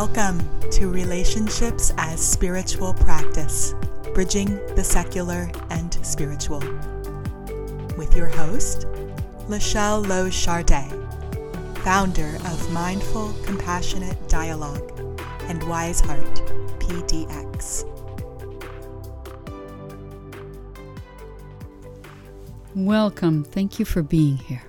Welcome to Relationships as Spiritual Practice, Bridging the Secular and Spiritual. With your host, LaShelle Lowe Charde, founder of Mindful Compassionate Dialogue and Wise Heart PDX. Welcome. Thank you for being here.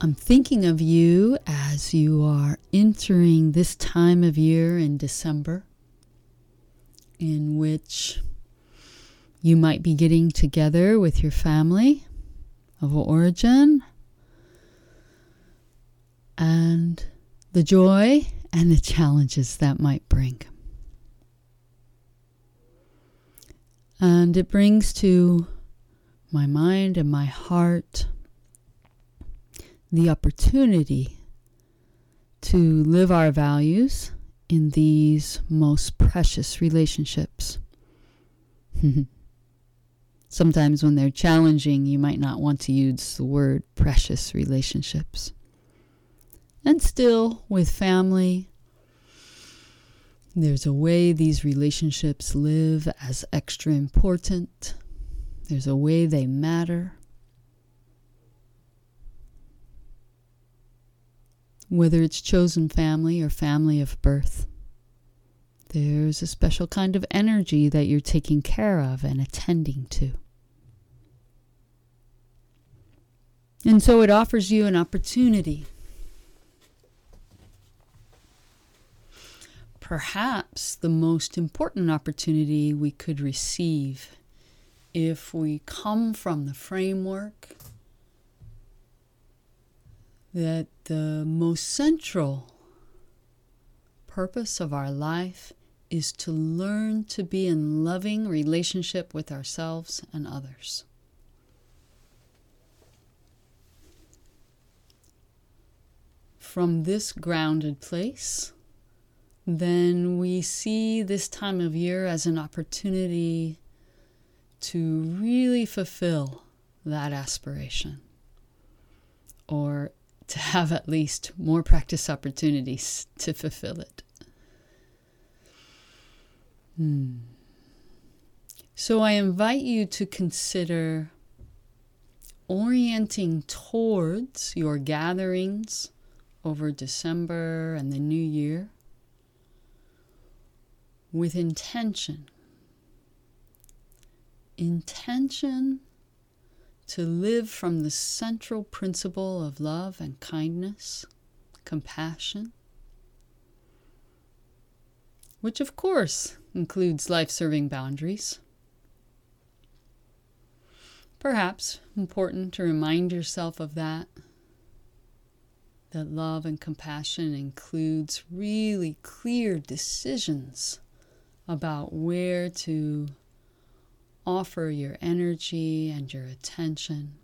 I'm thinking of you as you are entering this time of year in December, in which you might be getting together with your family of origin and the joy and the challenges that might bring. And it brings to my mind and my heart the opportunity to live our values in these most precious relationships. Sometimes, when they're challenging, you might not want to use the word precious relationships. And still, with family, there's a way these relationships live as extra important. There's a way they matter. Whether it's chosen family or family of birth. There's a special kind of energy that you're taking care of and attending to. And so it offers you an opportunity. Perhaps the most important opportunity we could receive if we come from the framework that the most central purpose of our life is to learn to be in loving relationship with ourselves and others. From this grounded place, then we see this time of year as an opportunity to really fulfill that aspiration or to have at least more practice opportunities to fulfill it. Hmm. So I invite you to consider orienting towards your gatherings over December and the new year with intention. Intention to live from the central principle of love and kindness, compassion, which of course includes life serving boundaries. Perhaps important to remind yourself of that. That love and compassion includes really clear decisions about where to offer your energy and your attention.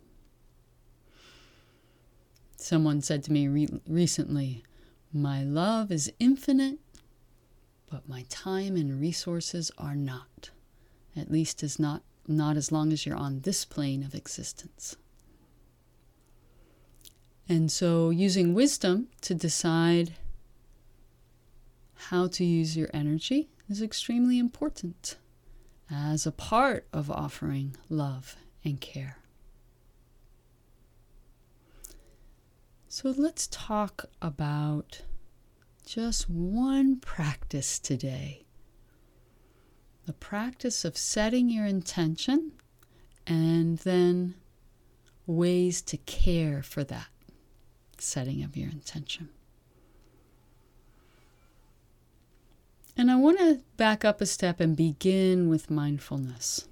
Someone said to me re- recently, My love is infinite, but my time and resources are not. At least is not not as long as you're on this plane of existence. And so using wisdom to decide how to use your energy is extremely important as a part of offering love and care. So let's talk about just one practice today the practice of setting your intention and then ways to care for that setting of your intention. And I want to back up a step and begin with mindfulness.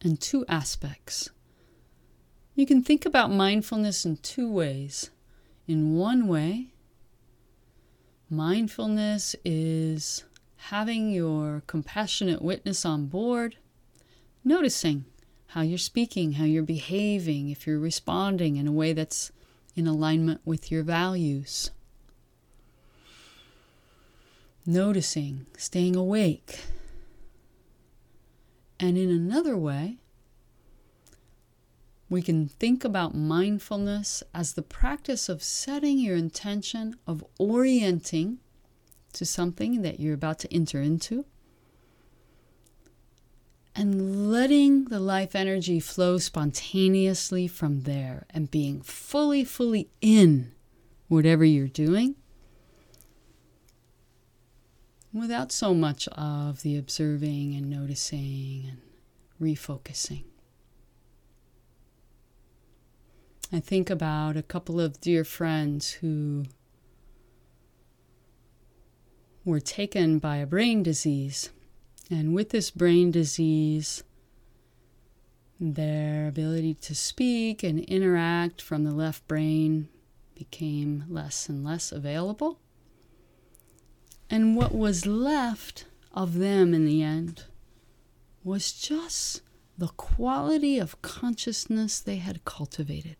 And two aspects. You can think about mindfulness in two ways. In one way, mindfulness is having your compassionate witness on board, noticing how you're speaking, how you're behaving, if you're responding in a way that's in alignment with your values noticing, staying awake. And in another way, we can think about mindfulness as the practice of setting your intention of orienting to something that you're about to enter into and letting the life energy flow spontaneously from there and being fully, fully in whatever you're doing without so much of the observing and noticing and refocusing. I think about a couple of dear friends who were taken by a brain disease. And with this brain disease, their ability to speak and interact from the left brain became less and less available. And what was left of them in the end was just the quality of consciousness they had cultivated.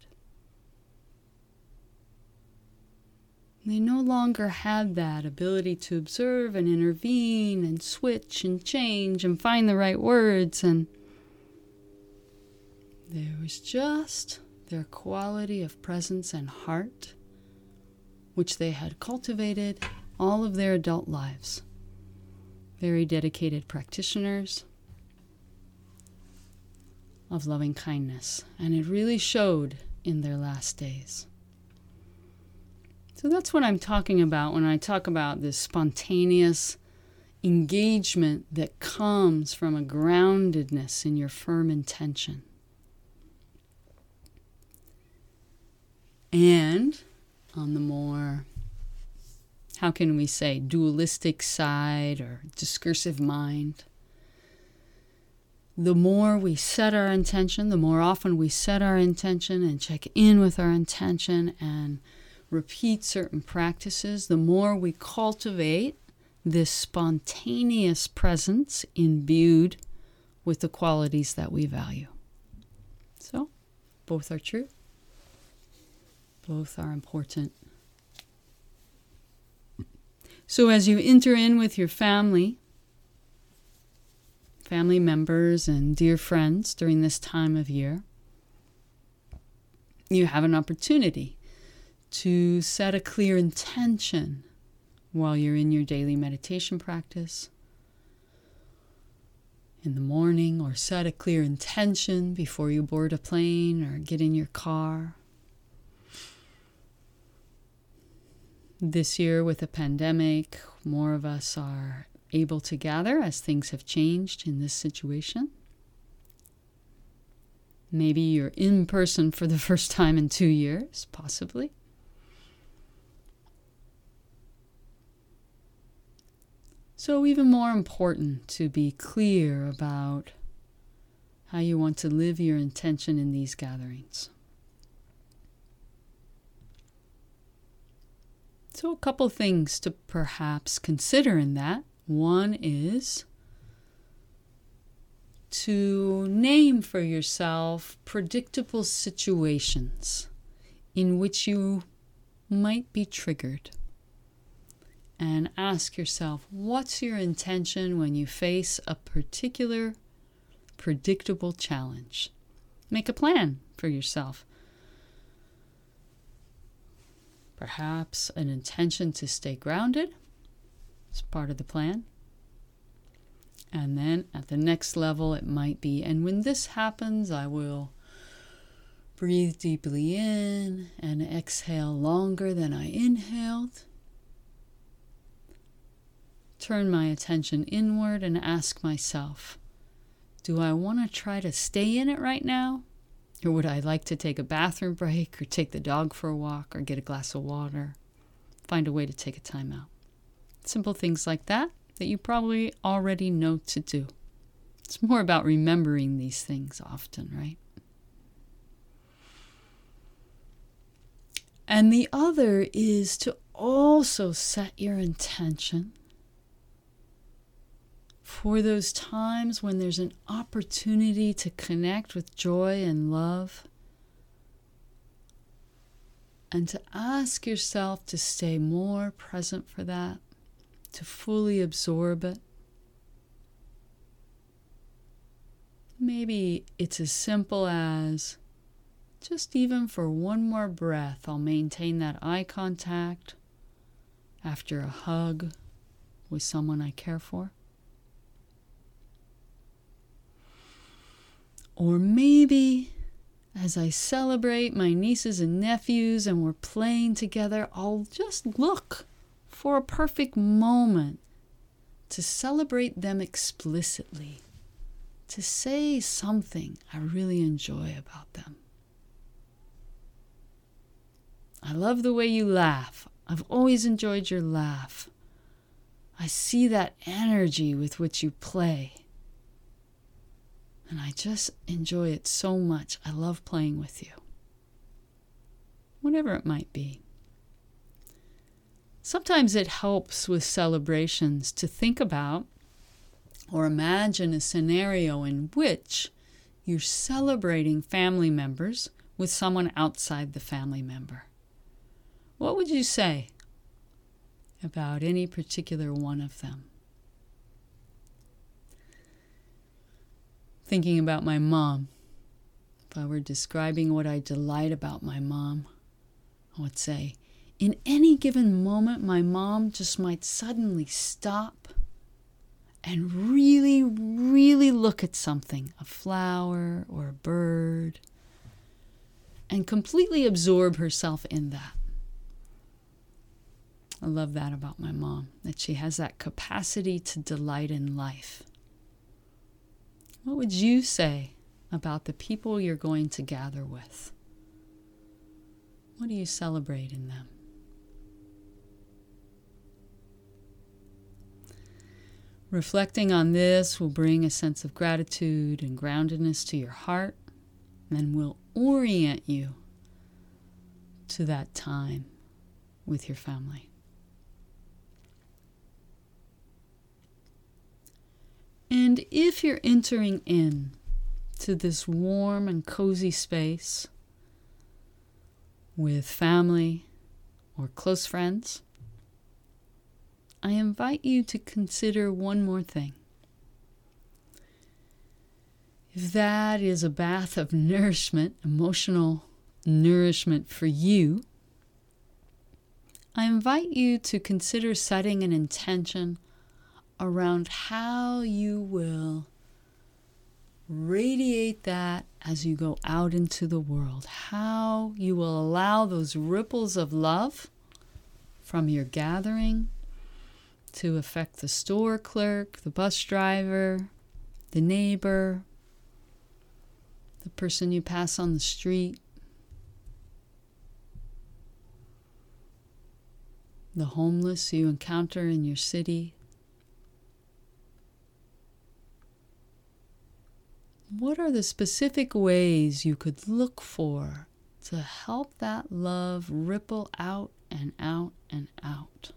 They no longer had that ability to observe and intervene and switch and change and find the right words. And there was just their quality of presence and heart, which they had cultivated all of their adult lives. Very dedicated practitioners of loving kindness, and it really showed in their last days. So that's what I'm talking about when I talk about this spontaneous engagement that comes from a groundedness in your firm intention. And on the more, how can we say, dualistic side or discursive mind, the more we set our intention, the more often we set our intention and check in with our intention and repeat certain practices, the more we cultivate this spontaneous presence imbued with the qualities that we value. So, both are true, both are important. So, as you enter in with your family, family members, and dear friends during this time of year, you have an opportunity to set a clear intention while you're in your daily meditation practice in the morning, or set a clear intention before you board a plane or get in your car. This year, with the pandemic, more of us are able to gather as things have changed in this situation. Maybe you're in person for the first time in two years, possibly. So, even more important to be clear about how you want to live your intention in these gatherings. So, a couple things to perhaps consider in that. One is to name for yourself predictable situations in which you might be triggered and ask yourself what's your intention when you face a particular predictable challenge? Make a plan for yourself. Perhaps an intention to stay grounded is part of the plan. And then at the next level, it might be, and when this happens, I will breathe deeply in and exhale longer than I inhaled turn my attention inward and ask myself Do I want to try to stay in it right now? Or would I like to take a bathroom break or take the dog for a walk or get a glass of water? Find a way to take a time out. Simple things like that that you probably already know to do. It's more about remembering these things often, right? And the other is to also set your intention for those times when there's an opportunity to connect with joy and love. And to ask yourself to stay more present for that, to fully absorb it. Maybe it's as simple as just even for one more breath, I'll maintain that eye contact after a hug with someone I care for. Or maybe as I celebrate my nieces and nephews and we're playing together, I'll just look for a perfect moment to celebrate them explicitly, to say something I really enjoy about them. I love the way you laugh. I've always enjoyed your laugh. I see that energy with which you play. And I just enjoy it so much. I love playing with you. Whatever it might be. Sometimes it helps with celebrations to think about or imagine a scenario in which you're celebrating family members with someone outside the family member. What would you say about any particular one of them? Thinking about my mom, if I were describing what I delight about my mom, I would say, in any given moment, my mom just might suddenly stop and really, really look at something a flower or a bird and completely absorb herself in that. I love that about my mom, that she has that capacity to delight in life. What would you say about the people you're going to gather with? What do you celebrate in them? Reflecting on this will bring a sense of gratitude and groundedness to your heart and will orient you to that time with your family. And if you're entering in to this warm and cozy space with family or close friends, I invite you to consider one more thing. If that is a bath of nourishment, emotional nourishment for you, I invite you to consider setting an intention around how you will radiate that as you go out into the world, how you will allow those ripples of love from your gathering to affect the store clerk, the bus driver, the neighbor, the person you pass on the street, the homeless you encounter in your city. What are the specific ways you could look for to help that love ripple out and out and out?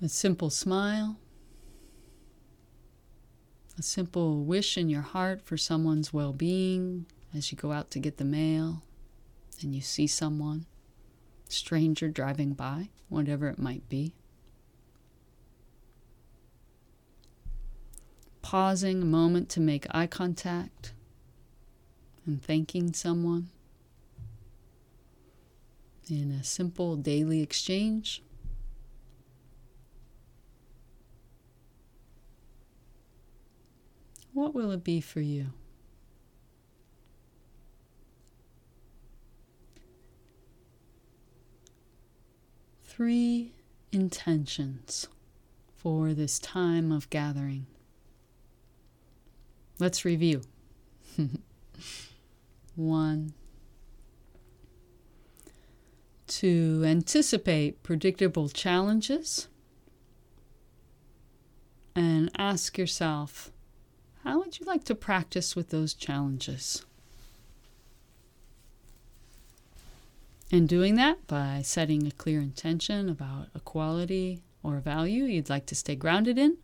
A simple smile, a simple wish in your heart for someone's well being as you go out to get the mail and you see someone, stranger driving by, whatever it might be. Pausing a moment to make eye contact and thanking someone in a simple daily exchange. What will it be for you? Three intentions for this time of gathering. Let's review. One, to anticipate predictable challenges and ask yourself, how would you like to practice with those challenges? And doing that by setting a clear intention about a quality or a value you'd like to stay grounded in,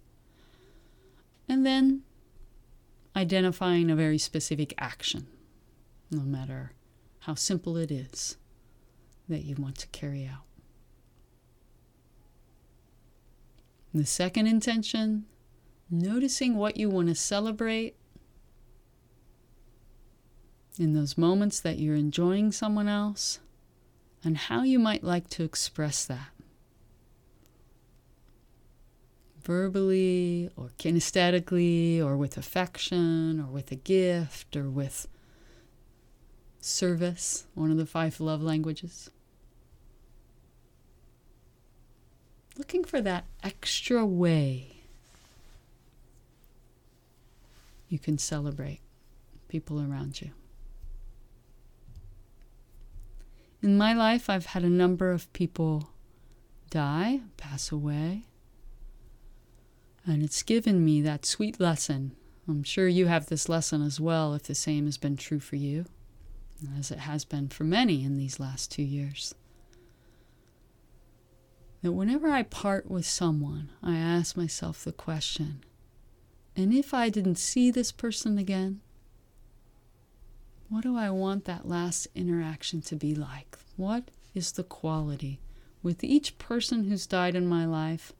and then identifying a very specific action, no matter how simple it is, that you want to carry out. The second intention, noticing what you want to celebrate in those moments that you're enjoying someone else and how you might like to express that. Verbally or kinesthetically or with affection or with a gift or with service, one of the five love languages. Looking for that extra way you can celebrate people around you. In my life, I've had a number of people die, pass away, and it's given me that sweet lesson. I'm sure you have this lesson as well, if the same has been true for you, as it has been for many in these last two years. That whenever I part with someone, I ask myself the question and if I didn't see this person again, what do I want that last interaction to be like? What is the quality with each person who's died in my life?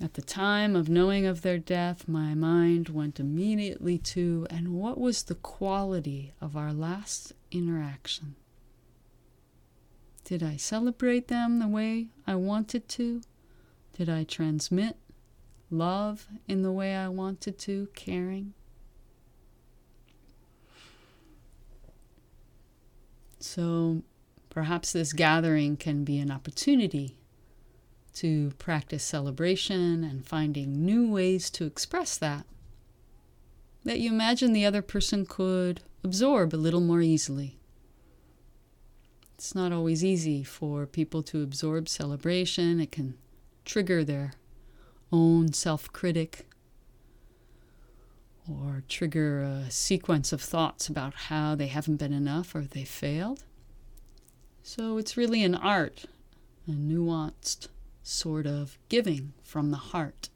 At the time of knowing of their death, my mind went immediately to, and what was the quality of our last interaction? Did I celebrate them the way I wanted to? Did I transmit love in the way I wanted to, caring? So perhaps this gathering can be an opportunity to practice celebration and finding new ways to express that. That you imagine the other person could absorb a little more easily. It's not always easy for people to absorb celebration, it can trigger their own self critic or trigger a sequence of thoughts about how they haven't been enough or they failed. So it's really an art, a nuanced sort of giving from the heart.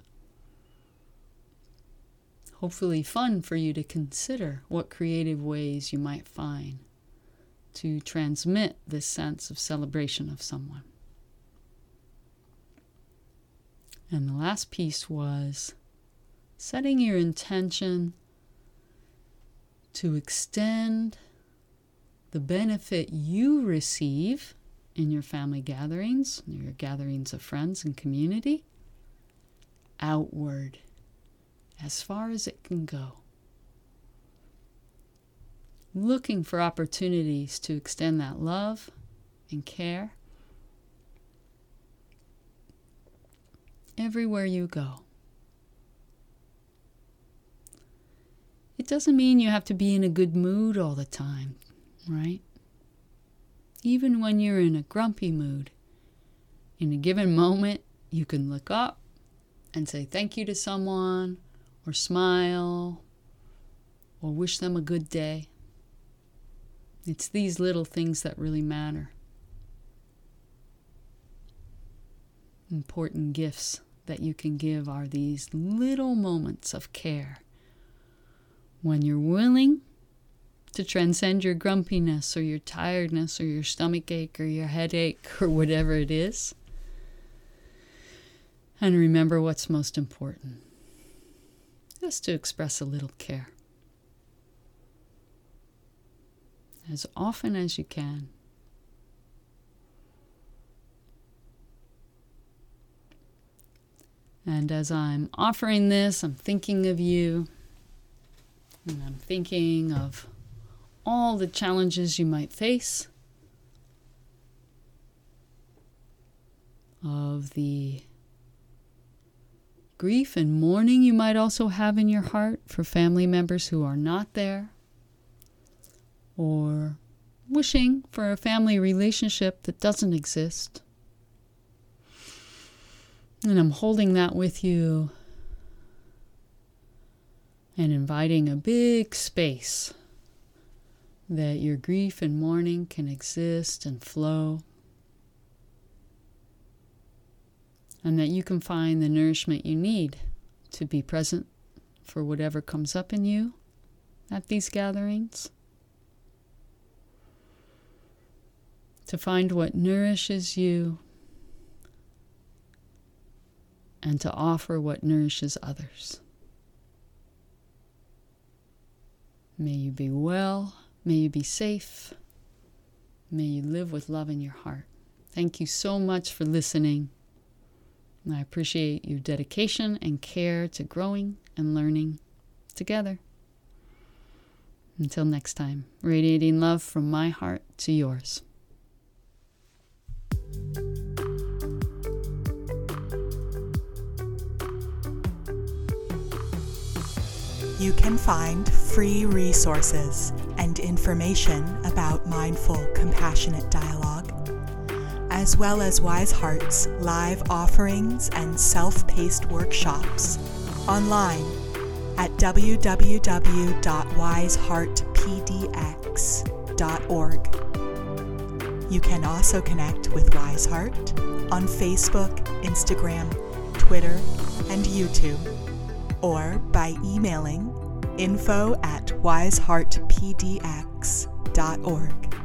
Hopefully, fun for you to consider what creative ways you might find to transmit this sense of celebration of someone. And the last piece was setting your intention to extend the benefit you receive in your family gatherings, your gatherings of friends and community, outward as far as it can go. Looking for opportunities to extend that love and care everywhere you go. It doesn't mean you have to be in a good mood all the time, right? Even when you're in a grumpy mood, in a given moment, you can look up and say thank you to someone, or smile, or wish them a good day. It's these little things that really matter. Important gifts that you can give are these little moments of care when you're willing to transcend your grumpiness or your tiredness or your stomach ache or your headache or whatever it is. And remember what's most important just to express a little care. As often as you can. And as I'm offering this, I'm thinking of you. And I'm thinking of all the challenges you might face, of the grief and mourning you might also have in your heart for family members who are not there, or wishing for a family relationship that doesn't exist. And I'm holding that with you and inviting a big space that your grief and mourning can exist and flow, and that you can find the nourishment you need to be present for whatever comes up in you at these gatherings. To find what nourishes you and to offer what nourishes others. May you be well. May you be safe. May you live with love in your heart. Thank you so much for listening. I appreciate your dedication and care to growing and learning together. Until next time, radiating love from my heart to yours. You can find free resources and information about mindful, compassionate dialogue, as well as Wise Heart's live offerings and self paced workshops online at www.wiseheartpdx.org. You can also connect with Wise Heart on Facebook, Instagram, Twitter, and YouTube, or by emailing info at wiseheartpdx.org.